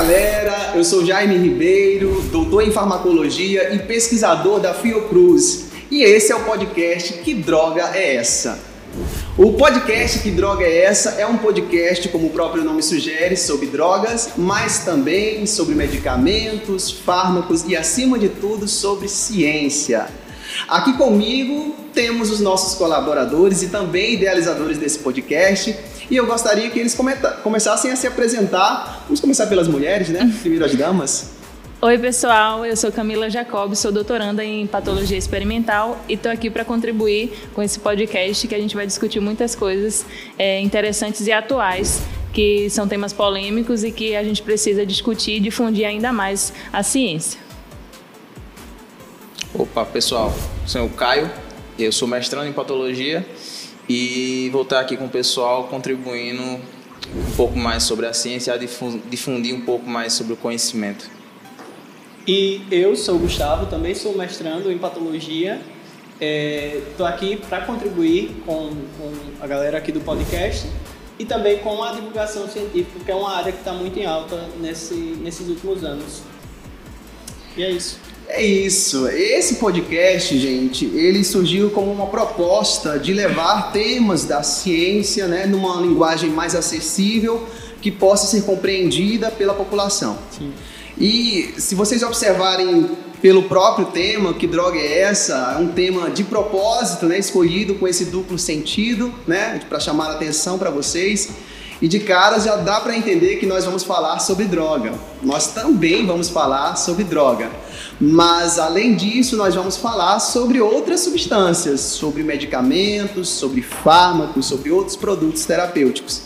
Galera, eu sou Jaime Ribeiro, doutor em farmacologia e pesquisador da Fiocruz. E esse é o podcast Que Droga é Essa? O podcast Que Droga é Essa é um podcast, como o próprio nome sugere, sobre drogas, mas também sobre medicamentos, fármacos e, acima de tudo, sobre ciência. Aqui comigo temos os nossos colaboradores e também idealizadores desse podcast. E eu gostaria que eles começassem a se apresentar. Vamos começar pelas mulheres, né? Primeiro as damas. Oi, pessoal. Eu sou Camila Jacob, sou doutoranda em patologia experimental e estou aqui para contribuir com esse podcast que a gente vai discutir muitas coisas é, interessantes e atuais que são temas polêmicos e que a gente precisa discutir e difundir ainda mais a ciência. Opa, pessoal, sou o Caio, eu sou mestrando em patologia e vou estar aqui com o pessoal contribuindo um pouco mais sobre a ciência e difundir um pouco mais sobre o conhecimento. E eu sou o Gustavo, também sou mestrando em patologia. Estou é, aqui para contribuir com, com a galera aqui do podcast e também com a divulgação científica, que é uma área que está muito em alta nesse, nesses últimos anos. E é isso. É isso. Esse podcast, gente, ele surgiu como uma proposta de levar temas da ciência, né, numa linguagem mais acessível que possa ser compreendida pela população. Sim. E se vocês observarem pelo próprio tema, que droga é essa? É um tema de propósito, né, escolhido com esse duplo sentido, né, para chamar a atenção para vocês. E de cara já dá para entender que nós vamos falar sobre droga. Nós também vamos falar sobre droga. Mas além disso, nós vamos falar sobre outras substâncias, sobre medicamentos, sobre fármacos, sobre outros produtos terapêuticos.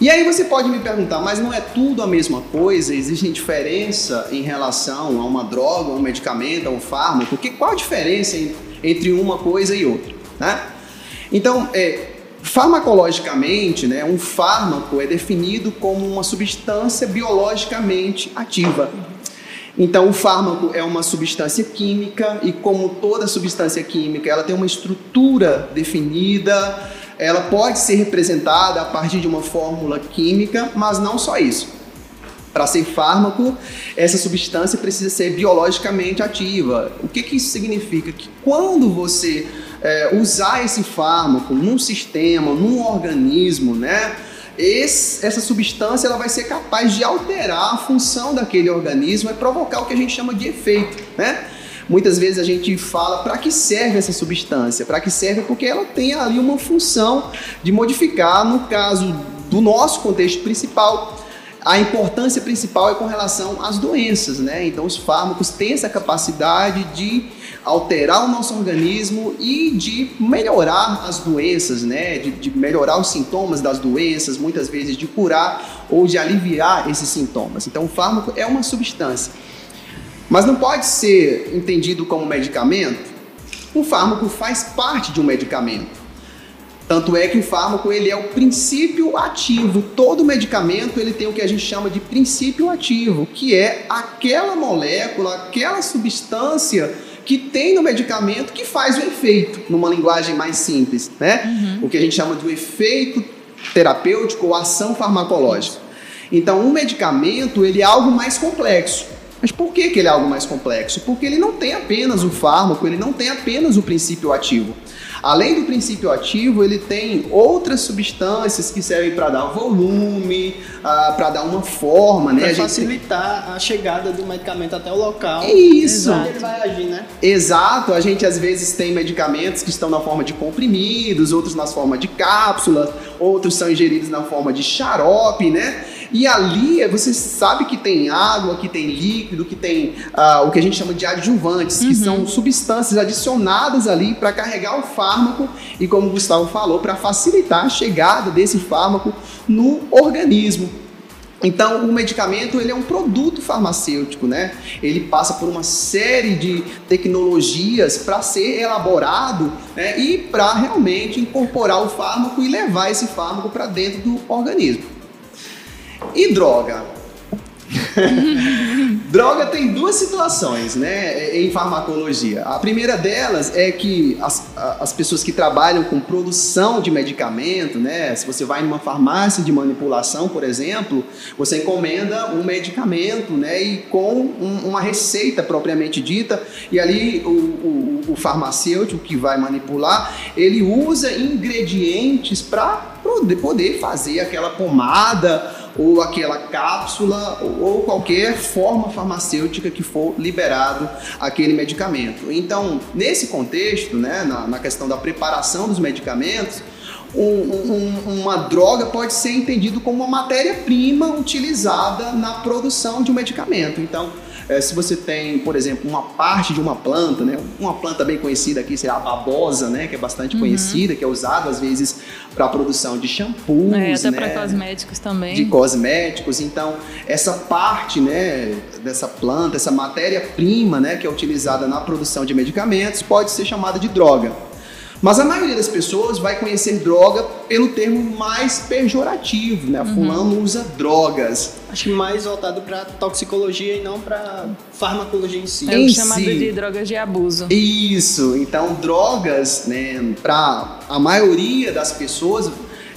E aí você pode me perguntar, mas não é tudo a mesma coisa? Existe diferença em relação a uma droga, a um medicamento, a um fármaco? Que, qual a diferença entre uma coisa e outra? Né? Então, é, farmacologicamente, né, um fármaco é definido como uma substância biologicamente ativa. Então, o fármaco é uma substância química e, como toda substância química, ela tem uma estrutura definida ela pode ser representada a partir de uma fórmula química, mas não só isso. Para ser fármaco, essa substância precisa ser biologicamente ativa. O que, que isso significa? Que quando você é, usar esse fármaco num sistema, num organismo, né, esse, essa substância ela vai ser capaz de alterar a função daquele organismo e provocar o que a gente chama de efeito, né? Muitas vezes a gente fala para que serve essa substância, para que serve porque ela tem ali uma função de modificar, no caso do nosso contexto principal, a importância principal é com relação às doenças, né? Então os fármacos têm essa capacidade de alterar o nosso organismo e de melhorar as doenças, né? De, de, melhorar os sintomas das doenças, muitas vezes de curar ou de aliviar esses sintomas. Então o fármaco é uma substância. Mas não pode ser entendido como medicamento. O fármaco faz parte de um medicamento. Tanto é que o fármaco ele é o princípio ativo. Todo medicamento ele tem o que a gente chama de princípio ativo, que é aquela molécula, aquela substância que tem no medicamento que faz o efeito, numa linguagem mais simples, né? Uhum. O que a gente chama de um efeito terapêutico ou ação farmacológica. Então, um medicamento ele é algo mais complexo. Mas por que, que ele é algo mais complexo? Porque ele não tem apenas o fármaco, ele não tem apenas o princípio ativo. Além do princípio ativo, ele tem outras substâncias que servem para dar volume, uh, para dar uma forma, né? Para facilitar a, a, chegada do medicamento até o local. Isso. Exato. Ele vai agir, né? Exato. A gente às vezes tem medicamentos que estão na forma de comprimidos, outros na forma de cápsulas, outros são ingeridos na forma de xarope, né? E ali você sabe que tem água, que tem líquido, que tem uh, o que a gente chama de adjuvantes, uhum. que são substâncias adicionadas ali para carregar o fármaco e, como o Gustavo falou, para facilitar a chegada desse fármaco no organismo. Então, o medicamento ele é um produto farmacêutico, né? Ele passa por uma série de tecnologias para ser elaborado né? e para realmente incorporar o fármaco e levar esse fármaco para dentro do organismo. E droga? Droga tem duas situações, né, em farmacologia. A primeira delas é que as, as pessoas que trabalham com produção de medicamento, né, se você vai numa farmácia de manipulação, por exemplo, você encomenda um medicamento, né, e com um, uma receita propriamente dita, e ali o, o, o farmacêutico que vai manipular, ele usa ingredientes para poder fazer aquela pomada ou aquela cápsula ou qualquer forma farmacêutica que for liberado aquele medicamento. Então, nesse contexto, né, na, na questão da preparação dos medicamentos, um, um, uma droga pode ser entendido como uma matéria-prima utilizada na produção de um medicamento. Então, é, se você tem, por exemplo, uma parte de uma planta, né, uma planta bem conhecida aqui seria a babosa, né, que é bastante uhum. conhecida, que é usada às vezes para a produção de shampoos, é, até né, para cosméticos também. De cosméticos. Então, essa parte, né, dessa planta, essa matéria-prima, né, que é utilizada na produção de medicamentos, pode ser chamada de droga. Mas a maioria das pessoas vai conhecer droga pelo termo mais pejorativo, né? Uhum. Fulano usa drogas. Acho que mais voltado para toxicologia e não para farmacologia em si. É o chamado si. de drogas de abuso. Isso. Então, drogas, né, para a maioria das pessoas,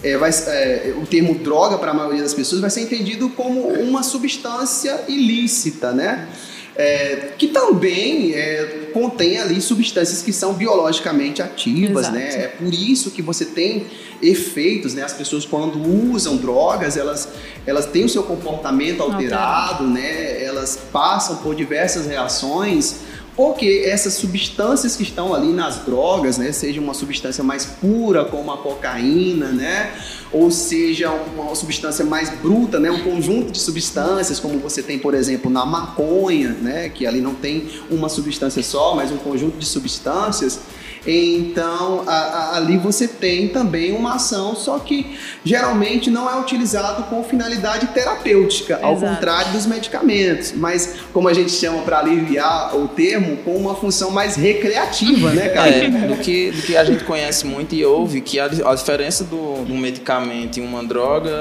é, vai, é, o termo droga para a maioria das pessoas vai ser entendido como uma substância ilícita, né? É, que também é, contém ali substâncias que são biologicamente ativas, né? Exato. né? É por isso que você tem efeitos, né? As pessoas quando usam drogas, elas, elas têm o seu comportamento alterado, Alterado. né? Elas passam por diversas reações porque essas substâncias que estão ali nas drogas, né, seja uma substância mais pura como a cocaína, né, ou seja uma substância mais bruta, né, um conjunto de substâncias como você tem, por exemplo, na maconha, né, que ali não tem uma substância só, mas um conjunto de substâncias, então, a, a, ali você tem também uma ação, só que geralmente não é utilizado com finalidade terapêutica, Exato. ao contrário dos medicamentos. Mas, como a gente chama para aliviar o termo, com uma função mais recreativa, né, cara? É, do que, do que a gente conhece muito e ouve, que a, a diferença do, do medicamento e uma droga,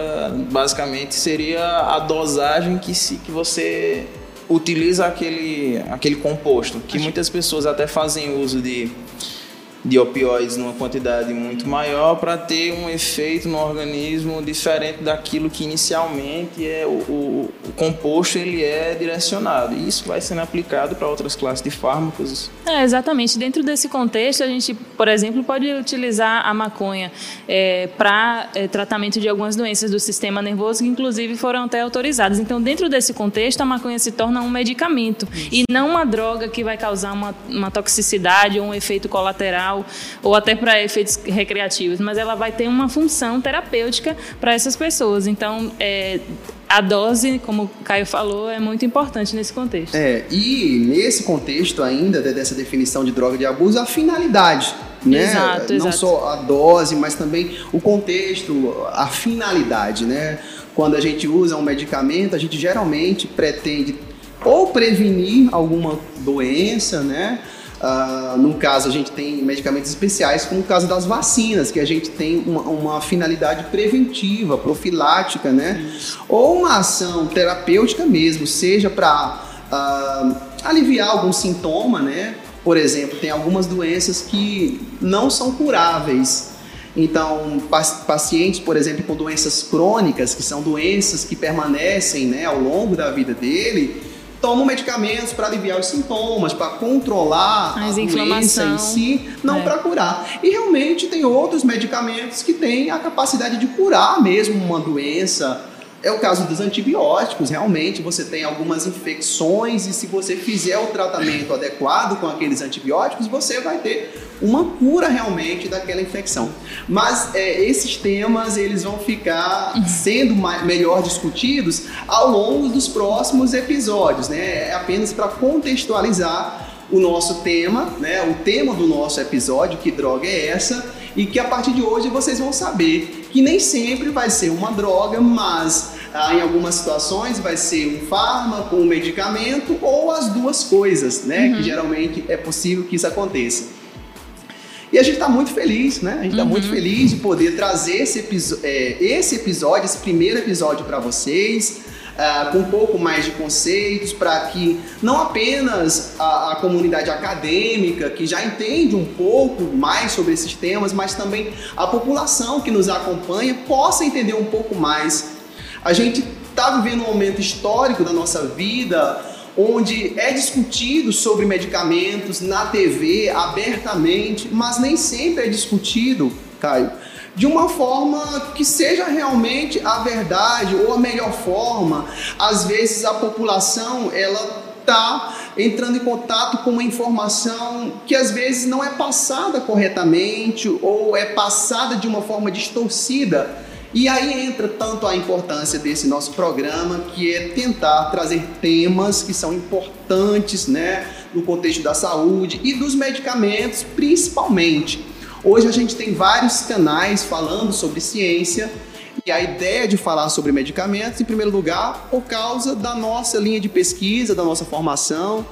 basicamente, seria a dosagem que, se, que você utiliza aquele, aquele composto, que muitas pessoas até fazem uso de de opioides numa quantidade muito maior para ter um efeito no organismo diferente daquilo que inicialmente é o, o, o, composto ele é direcionado. E isso vai sendo aplicado para outras classes de fármacos. É, exatamente. Dentro desse contexto, a gente, por exemplo, pode utilizar a maconha é, para é, tratamento de algumas doenças do sistema nervoso que, inclusive, foram até autorizadas. Então, dentro desse contexto, a maconha se torna um medicamento isso. e não uma droga que vai causar uma, uma toxicidade ou um efeito colateral ou até para efeitos recreativos, mas ela vai ter uma função terapêutica para essas pessoas. Então, é, a dose, como o Caio falou, é muito importante nesse contexto. É, e nesse contexto ainda dessa definição de droga de abuso, a finalidade. Né? Exato, Não exato. só a dose, mas também o contexto, a finalidade, né? Quando a gente usa um medicamento, a gente geralmente pretende ou prevenir alguma doença, né? Uh, no caso, a gente tem medicamentos especiais, como o caso das vacinas, que a gente tem uma, uma finalidade preventiva, profilática, né? Ou uma ação terapêutica mesmo, seja para uh, ah, aliviar algum sintoma, né? Por exemplo, tem algumas doenças que não são curáveis. Então, pacientes, por exemplo, com doenças crônicas, que são doenças que permanecem né, ao longo da vida dele, tomam medicamentos para aliviar os sintomas, para controlar As a doença em si, não é. para curar. E realmente tem outros medicamentos que têm a capacidade de curar mesmo uma doença é o caso dos antibióticos, realmente você tem algumas infecções e se você fizer o tratamento adequado com aqueles antibióticos, você vai ter uma cura realmente daquela infecção. Mas é, esses temas eles vão ficar sendo mais, melhor discutidos ao longo dos próximos episódios, né? É apenas para contextualizar o nosso tema, né? O tema do nosso episódio, que droga é essa? E que a partir de hoje vocês vão saber que nem sempre vai ser uma droga, mas ah, em algumas situações vai ser um fármaco, um medicamento ou as duas coisas, né? Uhum. Que geralmente é possível que isso aconteça. E a gente está muito feliz, né? A gente está uhum. muito feliz de poder trazer esse, é, esse episódio, esse primeiro episódio para vocês. uh, com um pouco mais de conceitos, para que não apenas a, a, comunidade acadêmica, que já entende um pouco mais sobre esses temas, mas também a população que nos acompanha possa entender um pouco mais. A gente está vivendo um momento histórico da nossa vida onde é discutido sobre medicamentos na TV abertamente, mas nem sempre é discutido, Caio, de uma forma que seja realmente a verdade ou a melhor forma. Às vezes a população ela está entrando em contato com uma informação que às vezes não é passada corretamente ou é passada de uma forma distorcida. E aí entra tanto a importância desse nosso programa, que é tentar trazer temas que são importantes, né, no contexto da saúde e dos medicamentos, principalmente. Hoje a gente tem vários canais falando sobre ciência e a ideia de falar sobre medicamentos, em primeiro lugar, por causa da nossa linha de pesquisa, da nossa formação.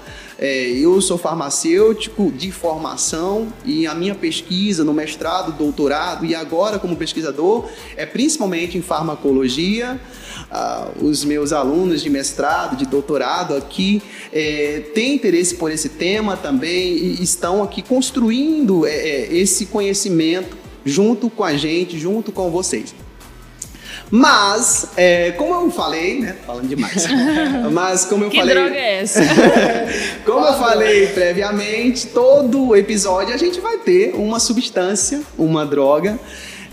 É, eu sou farmacêutico de formação e a minha pesquisa no mestrado, doutorado e agora como pesquisador é principalmente em farmacologia. Ah, os meus alunos de mestrado, de doutorado aqui é, têm interesse por esse tema também e estão aqui construindo é, é esse conhecimento junto com a gente, junto com vocês. Mas, é, como eu falei, né? Falando demais. Mas como eu que falei. Que droga é essa? como eu falei previamente, todo episódio a gente vai ter uma substância, uma droga.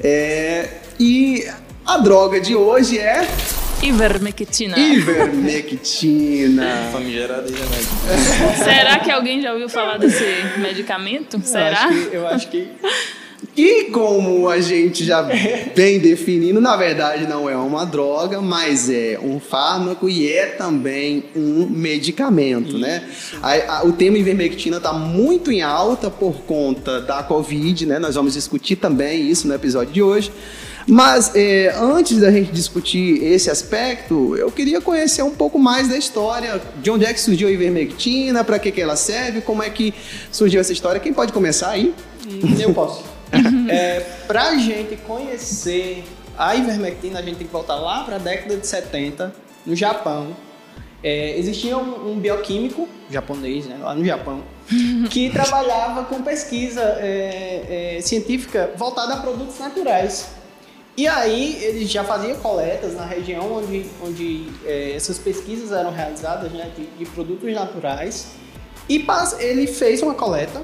É, e a droga de hoje é. Ivermectina. Ivermectina. Famigerada e remédio. Será que alguém já ouviu falar desse medicamento? Será? Eu acho que. Eu acho que... E como a gente já vem definindo, na verdade não é uma droga, mas é um fármaco e é também um medicamento, né? A, a, o tema ivermectina está muito em alta por conta da Covid, né? Nós vamos discutir também isso no episódio de hoje. Mas é, antes da gente discutir esse aspecto, eu queria conhecer um pouco mais da história, de onde é que surgiu a ivermectina, para que, que ela serve, como é que surgiu essa história. Quem pode começar aí? Eu posso. É, para a gente conhecer a ivermectina, a gente tem que voltar lá para a década de 70, no Japão. É, existia um, um, bioquímico japonês, né, lá no Japão, que trabalhava com pesquisa é, é, científica voltada a produtos naturais. E aí ele já fazia coletas na região onde, onde é, essas pesquisas eram realizadas né, de, de produtos naturais. E ele fez uma coleta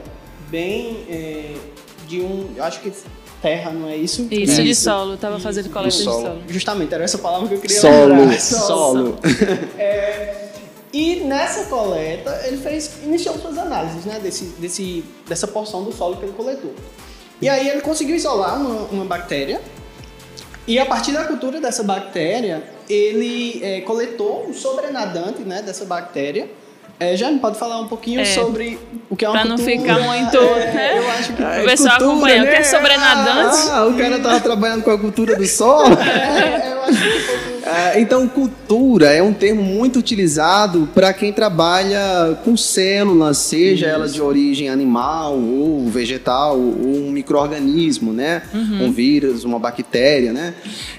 bem é, de um. Acho que terra, não é isso? Isso, é. de solo. Estava fazendo coleta de solo. Justamente, era essa palavra que eu queria solo. lembrar. Solo. Solo. é, e nessa coleta, ele fez, iniciou suas análises, né? Desse, desse, dessa porção do solo que ele coletou. E aí ele conseguiu isolar uma, uma bactéria. E a partir da cultura dessa bactéria, ele é, coletou o sobrenadante né, dessa bactéria é, Jane, pode falar um pouquinho é, sobre o que é uma Pra cultura, não ficar muito. É, né? Eu acho que. o pessoal cultura, acompanha. Né? O que é sobrenadante? Ah, o cara tava trabalhando com a cultura do solo. é, eu acho que é, então, cultura é um termo muito utilizado para quem trabalha com células, seja Isso. elas de origem animal ou vegetal, ou um microorganismo, né? Uhum. Um vírus, uma bactéria, né?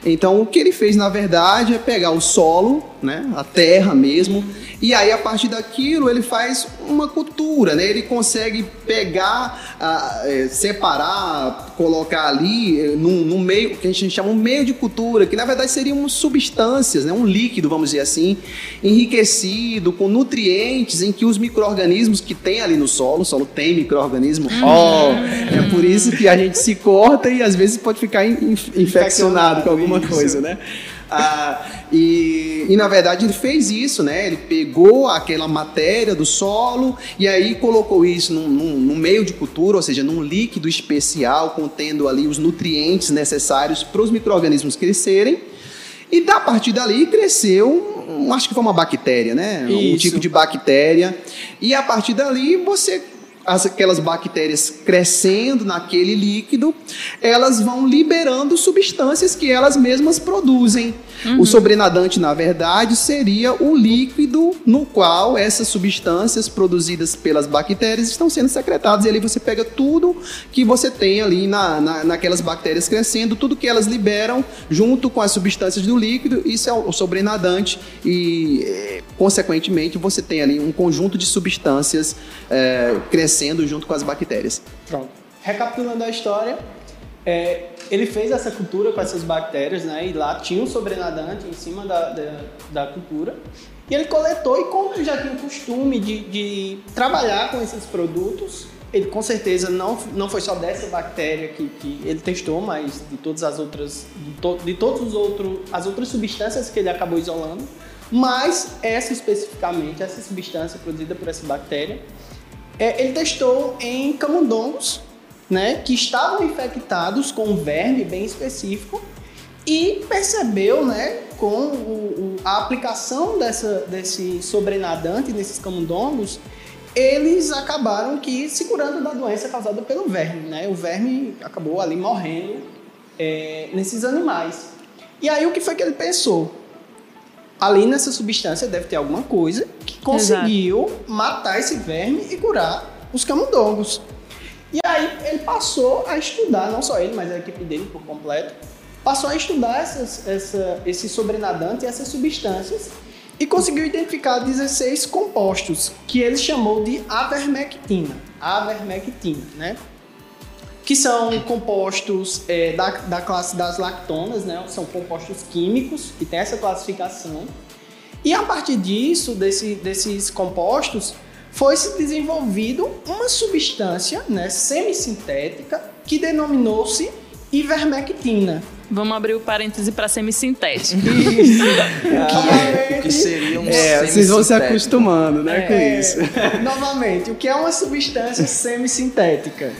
Então, o que ele fez, na verdade, é pegar o solo, né? A terra mesmo, e aí, a partir daquilo, ele faz uma cultura, né? Ele consegue pegar, uh, separar, colocar ali uh, num, num, meio, que a gente chama um meio de cultura, que na verdade seriam substâncias, né? um líquido, vamos dizer assim, enriquecido com nutrientes em que os micro-organismos que tem ali no solo, o solo tem micro-organismo, oh, é por isso que a gente se corta e às vezes pode ficar infeccionado com alguma coisa, né? Ah, e, e, na verdade ele fez isso, né? Ele pegou aquela matéria do solo e aí colocou isso num, num, num meio de cultura, ou seja, num líquido especial contendo ali os nutrientes necessários para os micro-organismos crescerem. E da partir dali cresceu, acho que foi uma bactéria, né? Isso. Um tipo de bactéria. E a partir dali você as, aquelas bactérias crescendo naquele líquido, elas vão liberando substâncias que elas mesmas produzem. Uhum. O sobrenadante, na verdade, seria o líquido no qual essas substâncias produzidas pelas bactérias estão sendo secretadas. E ali você pega tudo que você tem ali na, na, naquelas bactérias crescendo, tudo que elas liberam junto com as substâncias do líquido, isso é o sobrenadante e, eh, consequentemente, você tem ali um conjunto de substâncias é, crescendo junto com as bactérias. Pronto. Recapitulando a história, é, ele fez essa cultura com essas bactérias, né? E lá tinha um sobrenadante em cima da, da, da cultura. E ele coletou, e como ele já tinha o costume de, de trabalhar com esses produtos, ele com certeza não, não foi só dessa bactéria que, que ele testou, mas de todas as outras, de, to, de todos os outros, as outras substâncias que ele acabou isolando, mas essa especificamente, essa substância produzida por essa bactéria, é, ele testou em camundongos, né, que estavam infectados com um verme bem específico e percebeu, né, com o, o, a aplicação dessa, desse sobrenadante nesses camundongos, eles acabaram que se curando da doença causada pelo verme, né? O verme acabou ali morrendo é, nesses animais. E aí o que foi que ele pensou? Ali nessa substância deve ter alguma coisa que conseguiu Exato. matar esse verme e curar os camundongos. E aí ele passou a estudar, não só ele, mas a equipe dele por completo, passou a estudar essas, essa, esse sobrenadante e essas substâncias e conseguiu identificar 16 compostos que ele chamou de avermectina. Avermectina, né? Que são compostos é, da, da classe das lactonas, né? São compostos químicos que tem essa classificação. E a partir disso, desse, desses compostos, foi se desenvolvido uma substância né, semissintética que denominou-se ivermectina. Vamos abrir o parêntese para semissintético. Isso. é, o que seria um é, Vocês vão se acostumando né, é, com isso. Novamente, o que é uma substância semissintética?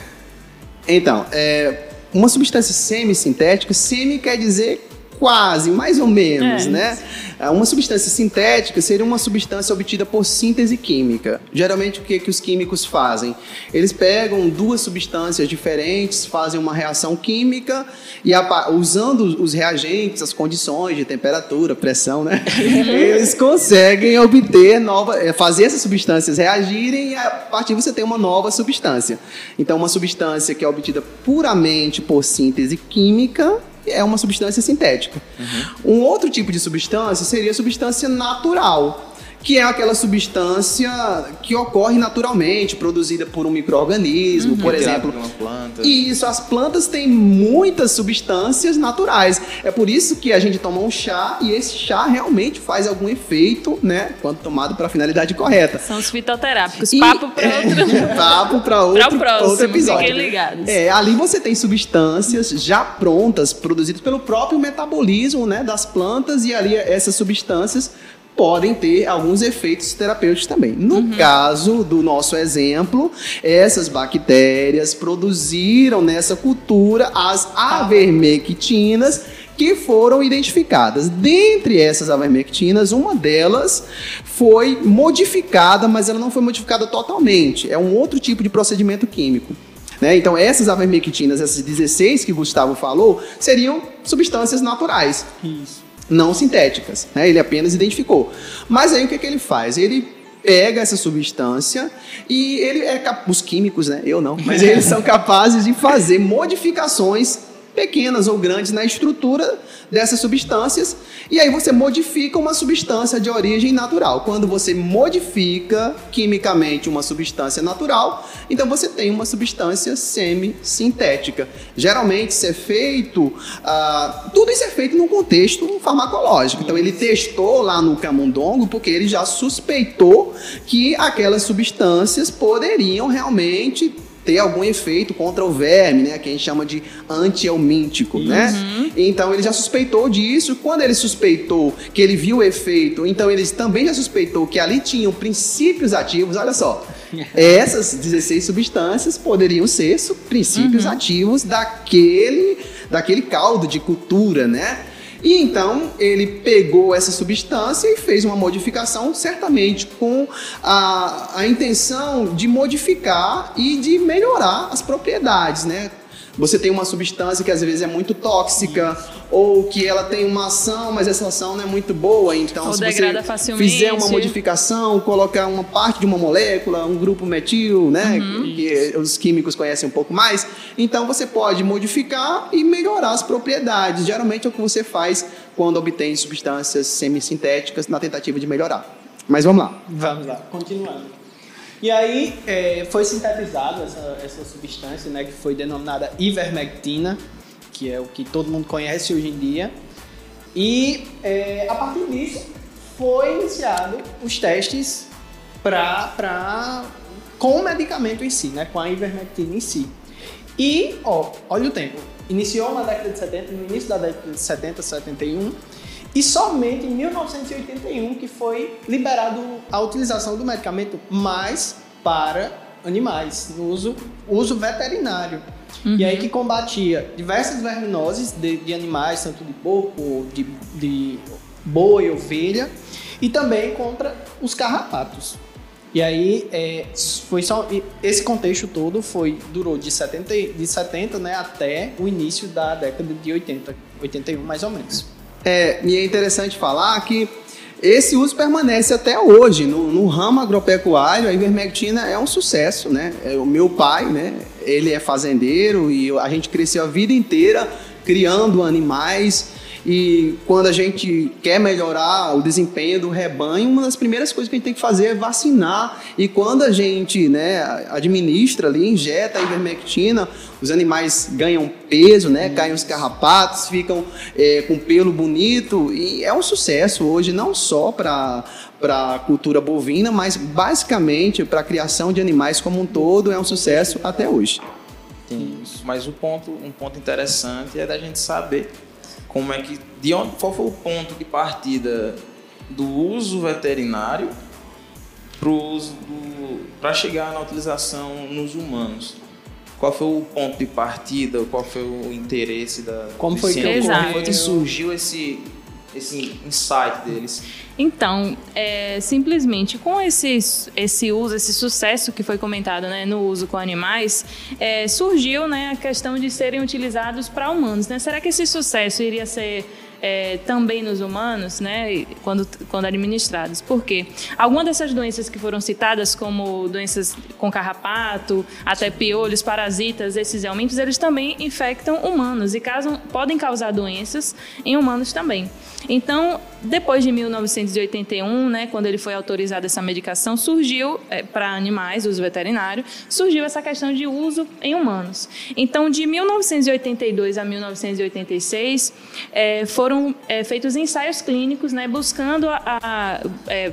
Então, é, uma substância semissintética, semi quer dizer quase, mais ou menos, é. né? É, uma substância sintética seria uma substância obtida por síntese química. Geralmente, o que, que os químicos fazem? Eles pegam duas substâncias diferentes, fazem uma reação química e, usando os reagentes, as condições de temperatura, pressão, né? Eles conseguem obter nova, é, fazer essas substâncias reagirem e a partir você tem uma nova substância. Então, uma substância que é obtida puramente por síntese química é uma substância sintética. Uhum. Um outro tipo de substância seria substância natural que é aquela substância que ocorre naturalmente, produzida por um microorganismo, uhum. por exemplo. Uma planta. E isso, as plantas têm muitas substâncias naturais. É por isso que a gente toma um chá e esse chá realmente faz algum efeito, né, quando tomado para a finalidade correta. São os fitoterápicos. E, papo para é, outro. papo para outro, próximo, outro episódio. Fiquem ligados. É, ali você tem substâncias já prontas, produzidas pelo próprio metabolismo, né, das plantas e ali essas substâncias podem ter alguns efeitos terapêuticos também. No uhum. caso do nosso exemplo, essas bactérias produziram nessa cultura as avermectinas que foram identificadas. Dentre essas avermectinas, uma delas foi modificada, mas ela não foi modificada totalmente. É um outro tipo de procedimento químico. Né? Então, essas avermectinas, essas 16 que o Gustavo falou, seriam substâncias naturais. Isso não sintéticas. Né? Ele apenas identificou. Mas aí o que, que ele faz? Ele pega essa substância e ele é os químicos, né? Eu não, mas eles são capazes de fazer modificações pequenas ou grandes na estrutura dessas substâncias e aí você modifica uma substância de origem natural. Quando você modifica quimicamente uma substância natural, então você tem uma substância semi-sintética. Geralmente isso é feito, uh, tudo isso é feito num contexto farmacológico. Então ele testou lá no camundongo porque ele já suspeitou que aquelas substâncias poderiam realmente ter algum efeito contra o verme, né? Que a gente chama de antielmíntico, né? uhum. né? Então ele já suspeitou disso. Quando ele suspeitou que ele viu o efeito, então ele também já suspeitou que ali tinham princípios ativos. Olha só, essas 16 substâncias poderiam ser princípios uhum. ativos daquele, daquele caldo de cultura, né? E então ele pegou essa substância e fez uma modificação, certamente com a, a intenção de modificar e de melhorar as propriedades, né? Você tem uma substância que às vezes é muito tóxica ou que ela tem uma ação, mas essa ação não é muito boa. Então, Ou se você facilmente. fizer uma modificação, colocar uma parte de uma molécula, um grupo metil, né, Uhum. que os químicos conhecem um pouco mais, então você pode modificar e melhorar as propriedades. Geralmente é o que você faz quando obtém substâncias semissintéticas na tentativa de melhorar. Mas vamos lá. Vamos lá, continuando. E aí é, foi sintetizada essa, essa substância, né, que foi denominada ivermectina, que é o que todo mundo conhece hoje em dia. E é, a partir disso foi iniciado os testes pra, pra, com o medicamento em si, né, com a ivermectina em si. E, ó, olha o tempo. Iniciou na década de 70, no início da década de 70, 71, e somente em 1981 que foi liberado a utilização do medicamento mais para animais, no uso, uso veterinário. E aí que combatia diversas verminoses de, de animais, tanto de porco, de, de boi, ovelha, e também contra os carrapatos. E aí é, foi só esse contexto todo foi durou de 70 e- de 70, né, até o início da década de 80, 81 mais ou menos. É, e é interessante falar que esse uso permanece até hoje. No, no ramo agropecuário, a ivermectina é um sucesso, né? É, o meu pai, né? Ele é fazendeiro e a gente cresceu a vida inteira criando animais. E quando a gente quer melhorar o desempenho do rebanho, uma das primeiras coisas que a gente tem que fazer é vacinar. E quando a gente né, administra ali, injeta a ivermectina, os animais ganham peso, né, caem os carrapatos, ficam é, com pelo bonito. E é um sucesso hoje, não só para para a cultura bovina, mas basicamente para a criação de animais como um todo, é um sucesso até hoje. Tem isso. Mas o ponto, um ponto interessante é da gente saber como é que, de onde, qual foi o ponto de partida do uso veterinário para uso para chegar na utilização nos humanos. Qual foi o ponto de partida? Qual foi o interesse da Como foi que? Como foi que surgiu esse esse insight deles? Então, é, simplesmente com esse, esse uso, esse sucesso que foi comentado né, no uso com animais, é, surgiu né, a questão de serem utilizados para humanos. Né? Será que esse sucesso iria ser é, também nos humanos, né, quando, quando administrados? Por quê? Algumas dessas doenças que foram citadas, como doenças com carrapato, até piolhos, parasitas, esses aumentos, eles também infectam humanos e causam, podem causar doenças em humanos também. Então, depois de 1981, né, quando ele foi autorizado essa medicação, surgiu é, para animais, uso veterinário, surgiu essa questão de uso em humanos. Então, de 1982 a 1986, é, foram é, feitos ensaios clínicos, né, buscando a, a,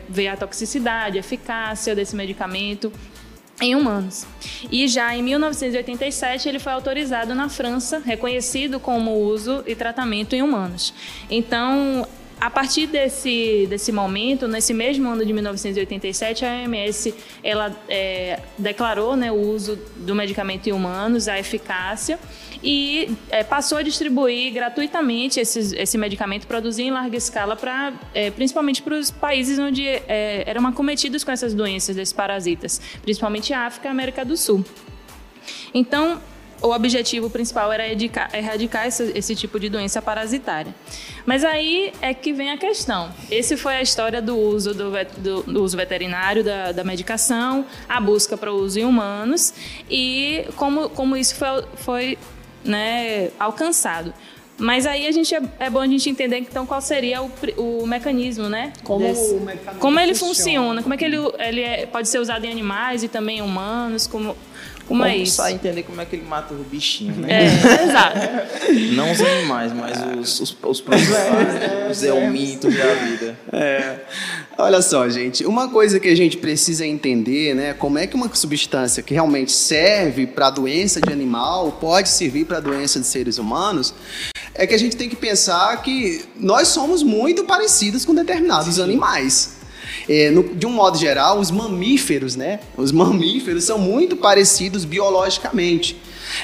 ver a toxicidade, a eficácia desse medicamento em humanos. E já em 1987 ele foi autorizado na França, reconhecido como uso e tratamento em humanos. Então, a partir desse, desse momento, nesse mesmo ano de 1987, a OMS ela, é, declarou né, o uso do medicamento em humanos, a eficácia, e é, passou a distribuir gratuitamente esses, esse medicamento, produzir em larga escala, pra, é, principalmente para os países onde é, eram acometidos com essas doenças, desses parasitas, principalmente a África e a América do Sul. Então, o objetivo principal era erradicar, erradicar esse, esse, tipo de doença parasitária. Mas aí é que vem a questão. Esse foi a história do uso do, do, do uso veterinário da, da, medicação, a busca para o uso em humanos e como, como isso foi, foi né, alcançado. Mas aí a gente é, é, bom a gente entender então qual seria o, o mecanismo, né? Como desse, o mecanismo como ele funciona, funciona, como é que ele, ele é, pode ser usado em animais e também em humanos, como como é isso? Só entender como é que ele mata os bichinhos, né? É, exato. Não os animais, mas os, os, os protozoários, os elmintos da vida. É. Olha só, gente, uma coisa que a gente precisa entender, né, como é que uma substância que realmente serve para doença de animal pode servir para doença de seres humanos, é que a gente tem que pensar que nós somos muito parecidos com determinados Sim. animais. É, no, de um modo geral, os mamíferos, né? Os mamíferos são muito parecidos biologicamente.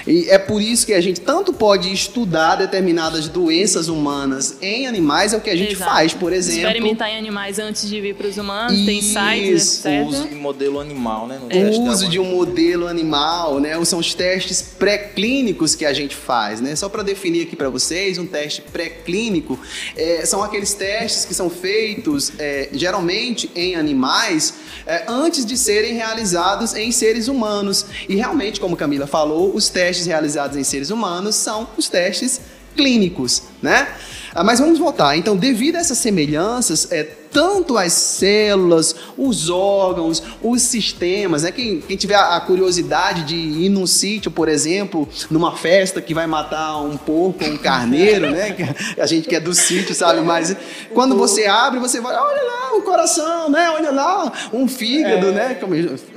E é por isso que a gente tanto pode estudar determinadas doenças humanas em animais, é o que a gente Exato. faz, por exemplo. Experimentar em animais antes de vir para os humanos, tem sites, Isso, etc. O uso de modelo animal, né? O uso de um modelo animal, né? São os testes pré-clínicos que a gente faz, né? Só para definir aqui para vocês, um teste pré-clínico é, são aqueles testes que são feitos é, geralmente em animais é, antes de serem realizados em seres humanos. E realmente, como Camila falou, os testes realizados em seres humanos são os testes clínicos, né? Ah, Mas vamos voltar. Então, devido a essas semelhanças, é, tanto as células, os órgãos, os sistemas, né? Quem, quem tiver a curiosidade de ir num sítio, por exemplo, numa festa que vai matar um porco ou um carneiro, né? A gente que é do sítio sabe, mas quando você abre, você vai, olha lá, um coração, né? Olha lá, um fígado, É. né?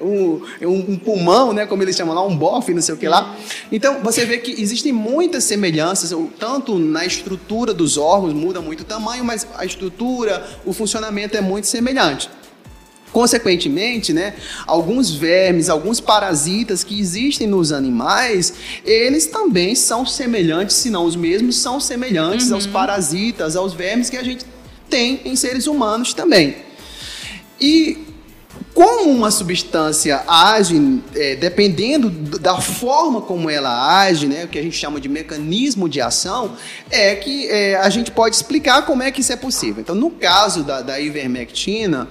Um, um- pulmão, né? Como eles chamam lá, um bofe, não sei o que lá. Então, você vê que existem muitas semelhanças, tanto na estrutura dos órgãos, muda muito o tamanho, mas a estrutura, o funcionamento é muito semelhante. Consequentemente, né, alguns vermes, alguns parasitas que existem nos animais, eles também são semelhantes, se não os mesmos, são semelhantes aos parasitas, aos vermes que a gente tem em seres humanos também. E como uma substância age, é, dependendo da forma como ela age, né, o que a gente chama de mecanismo de ação, é que é, a gente pode explicar como é que isso é possível. Então, no caso da, da ivermectina,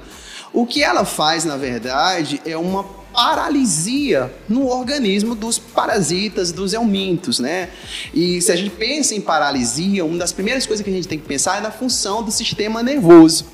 o que ela faz, na verdade, é uma paralisia no organismo dos parasitas, dos eumintos, né? E se a gente pensa em paralisia, uma das primeiras coisas que a gente tem que pensar é na função do sistema nervoso.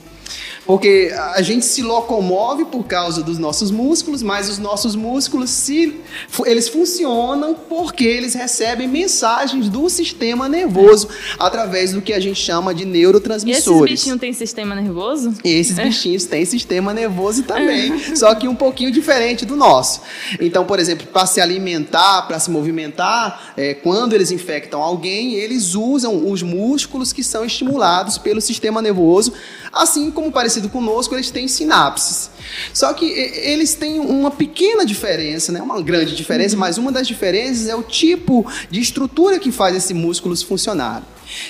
Porque a gente se locomove por causa dos nossos músculos, mas os nossos músculos se, eles funcionam porque eles recebem mensagens do sistema nervoso através do que a gente chama de E esses neurotransmissores. bichinhos têm sistema nervoso? Esses É. bichinhos têm sistema nervoso também, só que um pouquinho diferente do nosso. Então, por exemplo, para se alimentar, para se movimentar, é, quando eles infectam alguém, eles usam os músculos que são estimulados pelo sistema nervoso, assim como parecido conosco, eles têm sinapses. Só que eles têm uma pequena diferença, né? uma grande diferença, mas uma das diferenças é o tipo de estrutura que faz esses músculos funcionarem.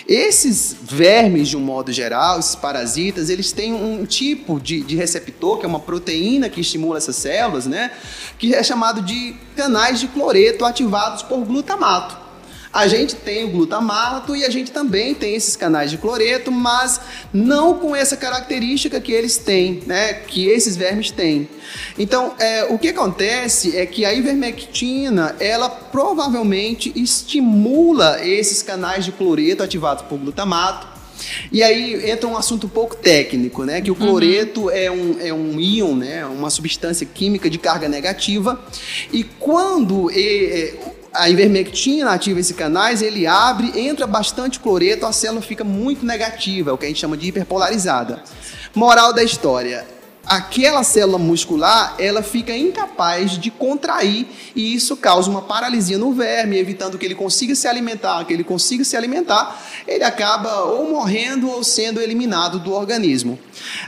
Esses vermes, de um modo geral, esses parasitas, eles têm um tipo de, de receptor, que é uma proteína que estimula essas células, né? Que é chamado de canais de cloreto ativados por glutamato. A gente tem o glutamato e a gente também tem esses canais de cloreto, mas não com essa característica que eles têm, né? Que esses vermes têm. Então, é, o que acontece é que a ivermectina, ela provavelmente estimula esses canais de cloreto ativados por glutamato. E aí entra um assunto um pouco técnico, né? Que o cloreto é, um, é um íon, né? Uma substância química de carga negativa. E quando e- a ivermectina ativa esses canais, ele abre, entra bastante cloreto, a célula fica muito negativa, é o que a gente chama de hiperpolarizada. Moral da história. Aquela célula muscular, ela fica incapaz de contrair e isso causa uma paralisia no verme, evitando que ele consiga se alimentar, que ele consiga se alimentar, ele acaba ou morrendo ou sendo eliminado do organismo.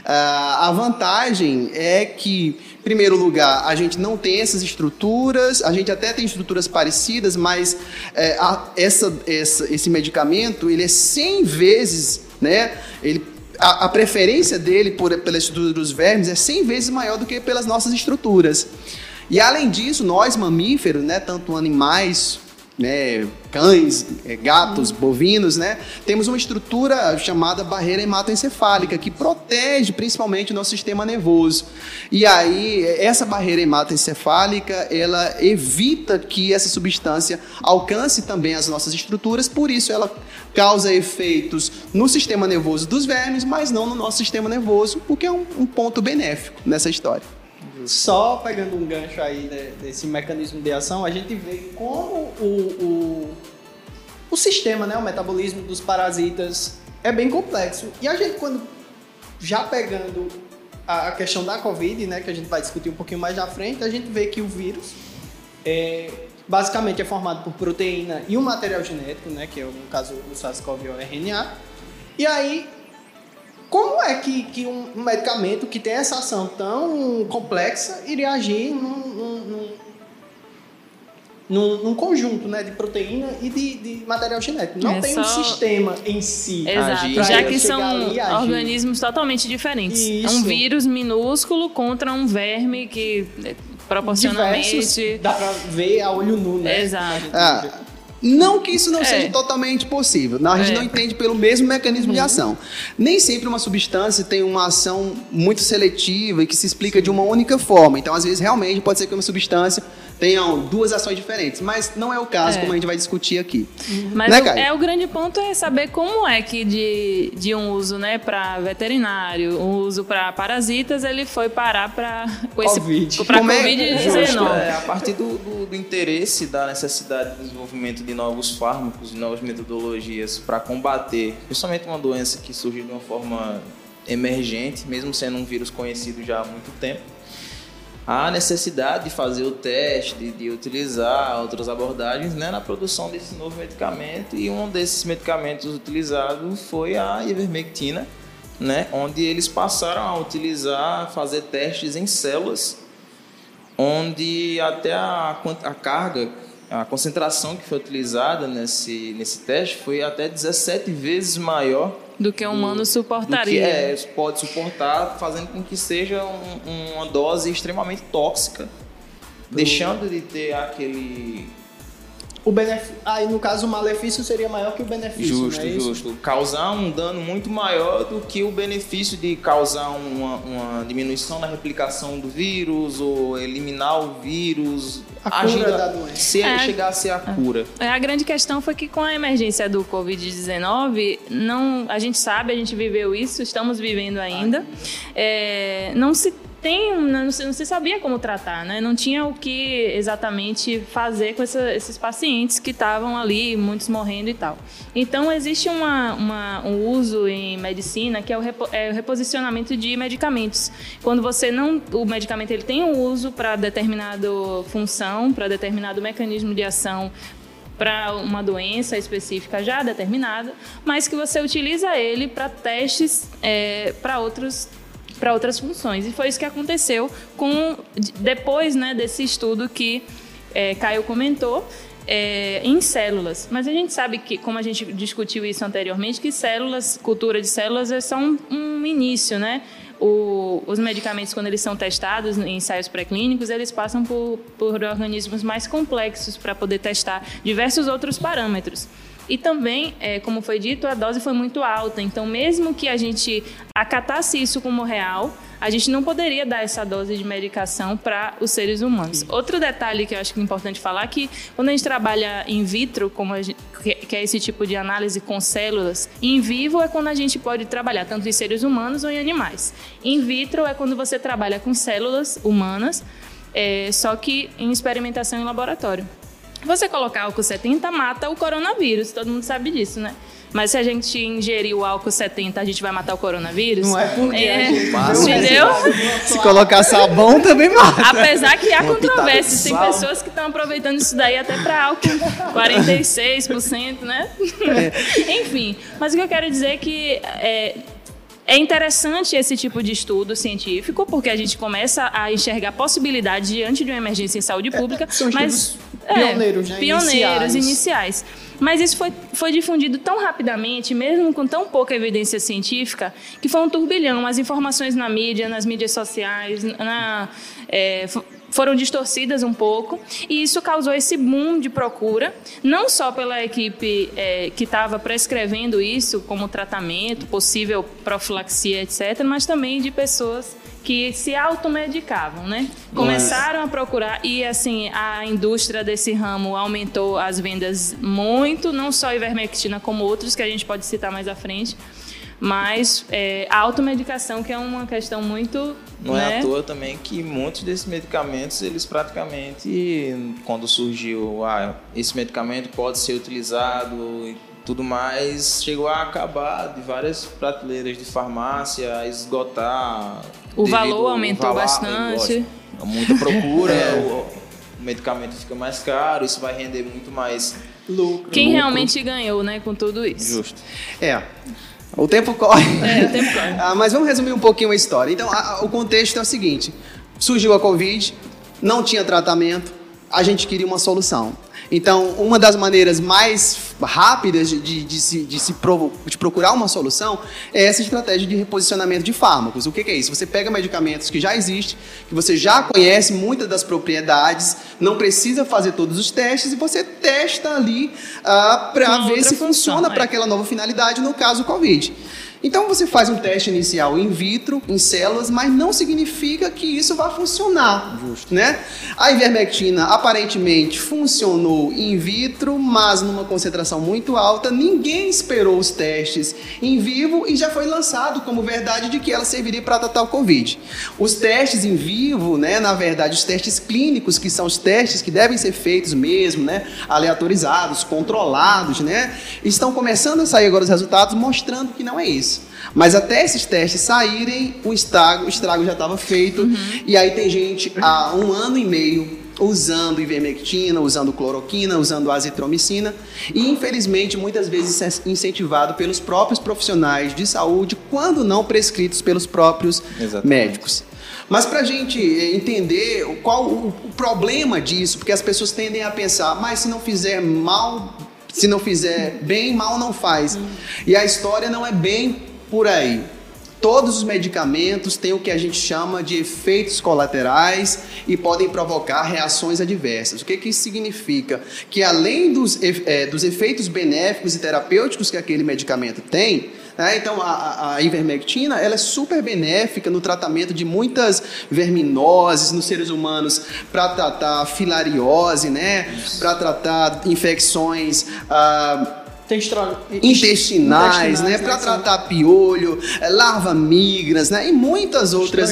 Ah, a vantagem é que, primeiro lugar, a gente não tem essas estruturas, a gente até tem estruturas parecidas, mas é, a- essa, essa- esse medicamento ele é 100 vezes, né? Ele a, a preferência dele por, pela estrutura dos vermes é 100 vezes maior do que pelas nossas estruturas. E além disso, nós mamíferos, né, tanto animais, né, cães, eh, gatos, bovinos, né, temos uma estrutura chamada barreira hematoencefálica que protege principalmente o nosso sistema nervoso. E aí, essa barreira hematoencefálica, ela evita que essa substância alcance também as nossas estruturas, por isso ela causa efeitos no sistema nervoso dos vermes, mas não no nosso sistema nervoso, o que é um, um ponto benéfico nessa história. Só pegando um gancho aí de- desse mecanismo de ação, a gente vê como o, o, o sistema, né, o metabolismo dos parasitas é bem complexo. E a gente, quando já pegando a, questão da Covid, né, que a gente vai discutir um pouquinho mais à frente, a gente vê que o vírus é, basicamente é formado por proteína e um material genético, né, que é no caso o SARS-CoV ou RNA. E aí como é que, que um medicamento que tem essa ação tão complexa iria agir num, num- num- num, conjunto né, de proteína e de, de material genético. Não É tem só- um sistema em si. Exato, Agir. já que são organismos totalmente diferentes. É Isso. um vírus minúsculo contra um verme que é, proporcionalmente. Diversos, dá pra ver a olho nu, né? Exato. Ah, não que isso não É. seja totalmente possível. Não, a gente É. não entende pelo mesmo mecanismo de ação. Nem sempre uma substância tem uma ação muito seletiva e que se explica de uma única forma. Então, às vezes, realmente pode ser que uma substância tenha duas ações diferentes. Mas não é o caso, É. como a gente vai discutir aqui. Mas Né, o, é, o grande ponto é saber como é que de, de um uso né, para veterinário, um uso para parasitas, ele foi parar para Covid. para Como é- Covid-19. É, a partir do, do- do interesse da necessidade de desenvolvimento de novos fármacos, de novas metodologias para combater, principalmente uma doença que surgiu de uma forma emergente, mesmo sendo um vírus conhecido já há muito tempo, há necessidade de fazer o teste, de, utilizar outras abordagens né, na produção desse novo medicamento. E um desses medicamentos utilizados foi a ivermectina, né, onde eles passaram a utilizar, fazer testes em células onde até a, a carga, a concentração que foi utilizada nesse, nesse teste foi até 17 vezes maior Do que o humano do que suportaria. é, pode suportar, fazendo com que seja um- uma dose extremamente tóxica, deixando de ter aquele O benefício. Aí, no caso, o malefício seria maior que o benefício. Justo, é isso? justo. Causar um dano muito maior do que o benefício de causar uma, uma diminuição na replicação do vírus ou eliminar o vírus. A cura agindo- da doença. Se É. chegar a ser a cura. É, A grande questão foi que com a emergência do Covid-19, não, a gente sabe, a gente viveu isso, estamos vivendo ainda, é, não se tem, um- não não se sabia como tratar, né? Não tinha o que exatamente fazer com essa- esses pacientes que estavam ali, muitos morrendo e tal. Então existe uma, uma- um uso em medicina que é o, repo- é o reposicionamento de medicamentos. Quando você não, o medicamento ele tem um uso para determinada função, para determinado mecanismo de ação para uma doença específica já determinada, mas que você utiliza ele para testes para outros para outras funções. E foi isso que aconteceu com de- depois né, desse estudo que é, Caio comentou. é, em células, mas a gente sabe que, como a gente discutiu isso anteriormente, que células, cultura de células é só um, um início, né? O- os medicamentos, quando eles são testados em ensaios pré-clínicos, eles passam por, por organismos mais complexos para poder testar diversos outros parâmetros. E também, é, como foi dito, a dose foi muito alta. Então, mesmo que a gente acatasse isso como real, a gente não poderia dar essa dose de medicação para os seres humanos. Outro detalhe que eu acho que é importante falar é que quando a gente trabalha in vitro, como a gente, que que é esse tipo de análise com células, in vivo é quando a gente pode trabalhar tanto em seres humanos ou em animais. In vitro é quando você trabalha com células humanas, é, só que em experimentação em laboratório. Você colocar álcool 70 mata o coronavírus, todo mundo sabe disso, né? Mas se a gente ingerir o álcool 70, a gente vai matar o coronavírus? Não é porque É, a gente Passa. Entendeu? Se colocar sabão também mata. Apesar que há controvérsias, tem pessoas que estão aproveitando isso daí até para álcool 46%, né? Enfim, mas o que eu quero dizer é que é, é interessante esse tipo de estudo científico, porque a gente começa a enxergar possibilidades diante de uma emergência em saúde pública. são mas, estudos pioneiros, né? Pioneiros, Iniciais. iniciais. Mas isso foi, foi difundido tão rapidamente, mesmo com tão pouca evidência científica, que foi um turbilhão. As informações na mídia, nas mídias sociais, na, é, fo- foram distorcidas um pouco. E isso causou esse boom de procura, não só pela equipe é, que estava prescrevendo isso como tratamento, possível profilaxia, etc., mas também de pessoas que se automedicavam, né? Começaram a procurar e assim a indústria desse ramo aumentou as vendas muito, não só a ivermectina como outros que a gente pode citar mais à frente, mas é, a automedicação que é uma questão muito Não né? é à toa também que muitos desses medicamentos, eles praticamente, quando surgiu, ah, esse medicamento pode ser utilizado tudo mais, chegou a acabar de várias prateleiras de farmácia, a esgotar. O valor aumentou valor, bastante. lógico, muita procura, o, o medicamento fica mais caro, isso vai render muito mais Lucro. Quem lucro. realmente ganhou, né, com tudo isso? justo. É. O tempo corre. É, o tempo corre. Ah, mas vamos resumir um pouquinho a história. Então, a- a- o contexto é o seguinte: surgiu a Covid, não tinha tratamento, a gente queria uma solução. Então, uma das maneiras mais rápidas de, de, de se, de, se pro, de procurar uma solução é essa estratégia de reposicionamento de fármacos. O que, que, é isso? Você pega medicamentos que já existem, que você já conhece muitas das propriedades, não precisa fazer todos os testes e você testa ali uh, para ver se função, funciona é. para aquela nova finalidade, no caso, o Covid. Então você faz um teste inicial in vitro, em células, mas não significa que isso vai funcionar. Justo. Né? A ivermectina aparentemente funcionou in vitro, mas numa concentração muito alta. Ninguém esperou os testes em vivo e já foi lançado como verdade de que ela serviria para tratar o Covid. Os testes em vivo, né, na verdade, os testes clínicos, que são os testes que devem ser feitos mesmo, né, aleatorizados, controlados, né, estão começando a sair agora os resultados mostrando que não é isso. Mas até esses testes saírem, o estrago, o estrago já estava feito. Uhum. E aí tem gente há um ano e meio usando ivermectina, usando cloroquina, usando azitromicina e infelizmente muitas vezes é incentivado pelos próprios profissionais de saúde, quando não prescritos pelos próprios Exatamente. médicos. Mas para a gente eh, entender qual o problema disso, porque as pessoas tendem a pensar, mas se não fizer mal, se não fizer bem, mal não faz. E a história não é bem por aí. Todos os medicamentos têm o que a gente chama de efeitos colaterais e podem provocar reações adversas. O que, que isso significa? Que além dos, é, dos efeitos benéficos e terapêuticos que aquele medicamento tem, né, então a, a, ivermectina ela é super benéfica no tratamento de muitas verminoses nos seres humanos para tratar filariose, né, para tratar infecções. Ah, intestinais, né, para tratar piolho, é, larva migras, né, e muitas outras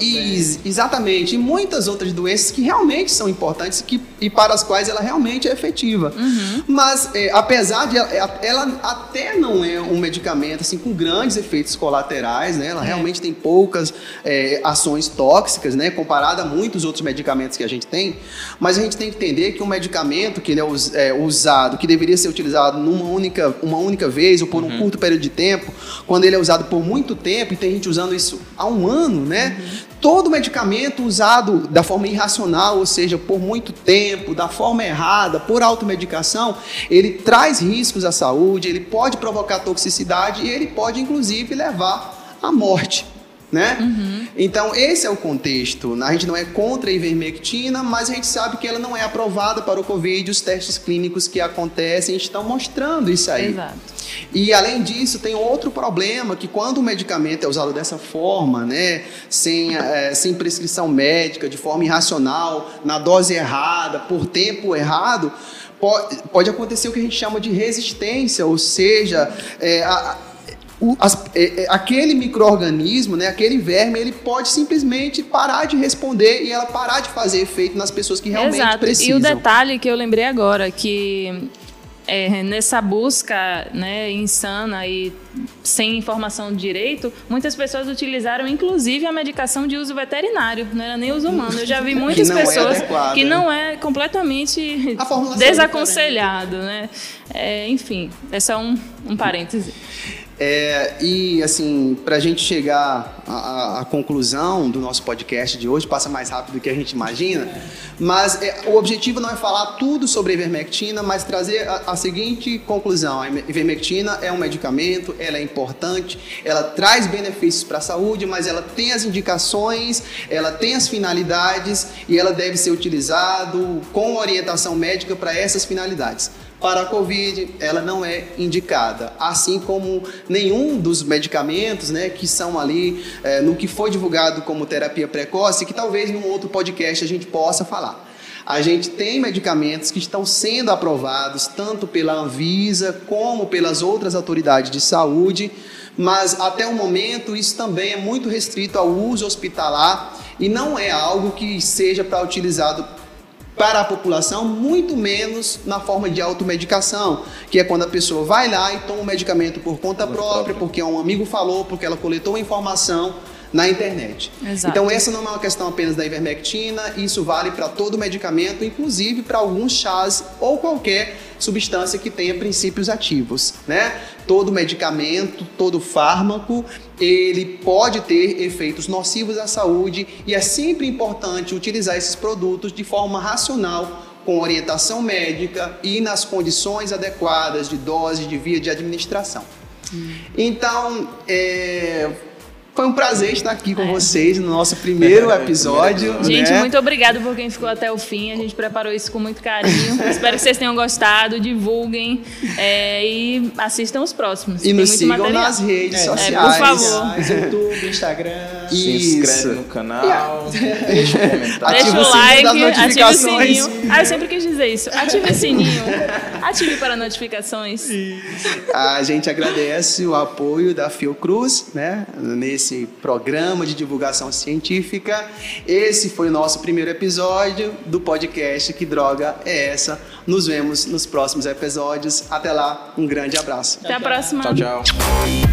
e, exatamente, e muitas outras doenças que realmente são importantes que, e para as quais ela realmente é efetiva. Uhum. Mas é, apesar de ela, é, ela, até não é um medicamento assim com grandes efeitos colaterais, né, ela é. realmente tem poucas é, ações tóxicas, né, comparada a muitos outros medicamentos que a gente tem. Mas a gente tem que entender que um medicamento que ele é, é usado, que deveria ser utilizado num uma única, uma única vez ou por um uhum. curto período de tempo, quando ele é usado por muito tempo, e tem gente usando isso há um ano, né? Uhum. Todo medicamento usado da forma irracional, ou seja, por muito tempo, da forma errada, por automedicação, ele traz riscos à saúde, ele pode provocar toxicidade e ele pode, inclusive, levar à morte né? Uhum. Então, esse é o contexto. A gente não é contra a ivermectina, mas a gente sabe que ela não é aprovada para o Covid. Os testes clínicos que acontecem estão mostrando isso aí. Exato. E, além disso, tem outro problema, que quando o medicamento é usado dessa forma, né, sem, é, sem prescrição médica, de forma irracional, na dose errada, por tempo errado, pode, acontecer o que a gente chama de resistência, ou seja, é, a, o, as, é, é, aquele microorganismo, né, aquele verme, ele pode simplesmente parar de responder e ela parar de fazer efeito nas pessoas que realmente Exato. precisam. E o detalhe que eu lembrei agora, que é, nessa busca né, insana e sem informação de direito, muitas pessoas utilizaram inclusive a medicação de uso veterinário, não era nem uso humano. Eu já vi muitas que é pessoas é que não é completamente desaconselhado. Né? É, enfim, é só um, um parêntese. É, e assim, para a gente chegar à, à, conclusão do nosso podcast de hoje, passa mais rápido do que a gente imagina, mas é, o objetivo não é falar tudo sobre a ivermectina, mas trazer a, a, seguinte conclusão: a ivermectina é um medicamento, ela é importante, ela traz benefícios para a saúde, mas ela tem as indicações, ela tem as finalidades e ela deve ser utilizado com orientação médica para essas finalidades. Para a Covid, ela não é indicada, assim como nenhum dos medicamentos né, que são ali é, no que foi divulgado como terapia precoce, que talvez num outro podcast a gente possa falar. A gente tem medicamentos que estão sendo aprovados tanto pela Anvisa como pelas outras autoridades de saúde, mas até o momento isso também é muito restrito ao uso hospitalar e não é algo que seja para utilizado para a população, muito menos na forma de automedicação, que é quando a pessoa vai lá e toma o medicamento por conta própria, porque um amigo falou, porque ela coletou informação na internet. Exato. Então essa não é uma questão apenas da ivermectina, isso vale para todo medicamento, inclusive para alguns chás ou qualquer substância que tenha princípios ativos, né? Todo medicamento, todo fármaco, ele pode ter efeitos nocivos à saúde e é sempre importante utilizar esses produtos de forma racional com orientação médica e nas condições adequadas de dose, de via de administração. Hum. Então, é, foi um prazer estar aqui com é. vocês no nosso primeiro episódio. Gente, né? muito obrigado por quem ficou até o fim. A gente preparou isso com muito carinho. Espero que vocês tenham gostado, divulguem é, e assistam os próximos. E nos sigam material. nas redes é, sociais. É, por favor. YouTube, Instagram. Se inscreve no canal. Deixa um comentário. Deixa o like, ative o sininho. Ah, eu sempre quis dizer isso. Ative o sininho. Ative para notificações. A gente agradece o apoio da Fiocruz, né? Nesse esse programa de divulgação científica. Esse foi o nosso primeiro episódio do podcast Que Droga é Essa? Nos vemos nos próximos episódios. Até lá, um grande abraço. Até a próxima. Tchau, tchau.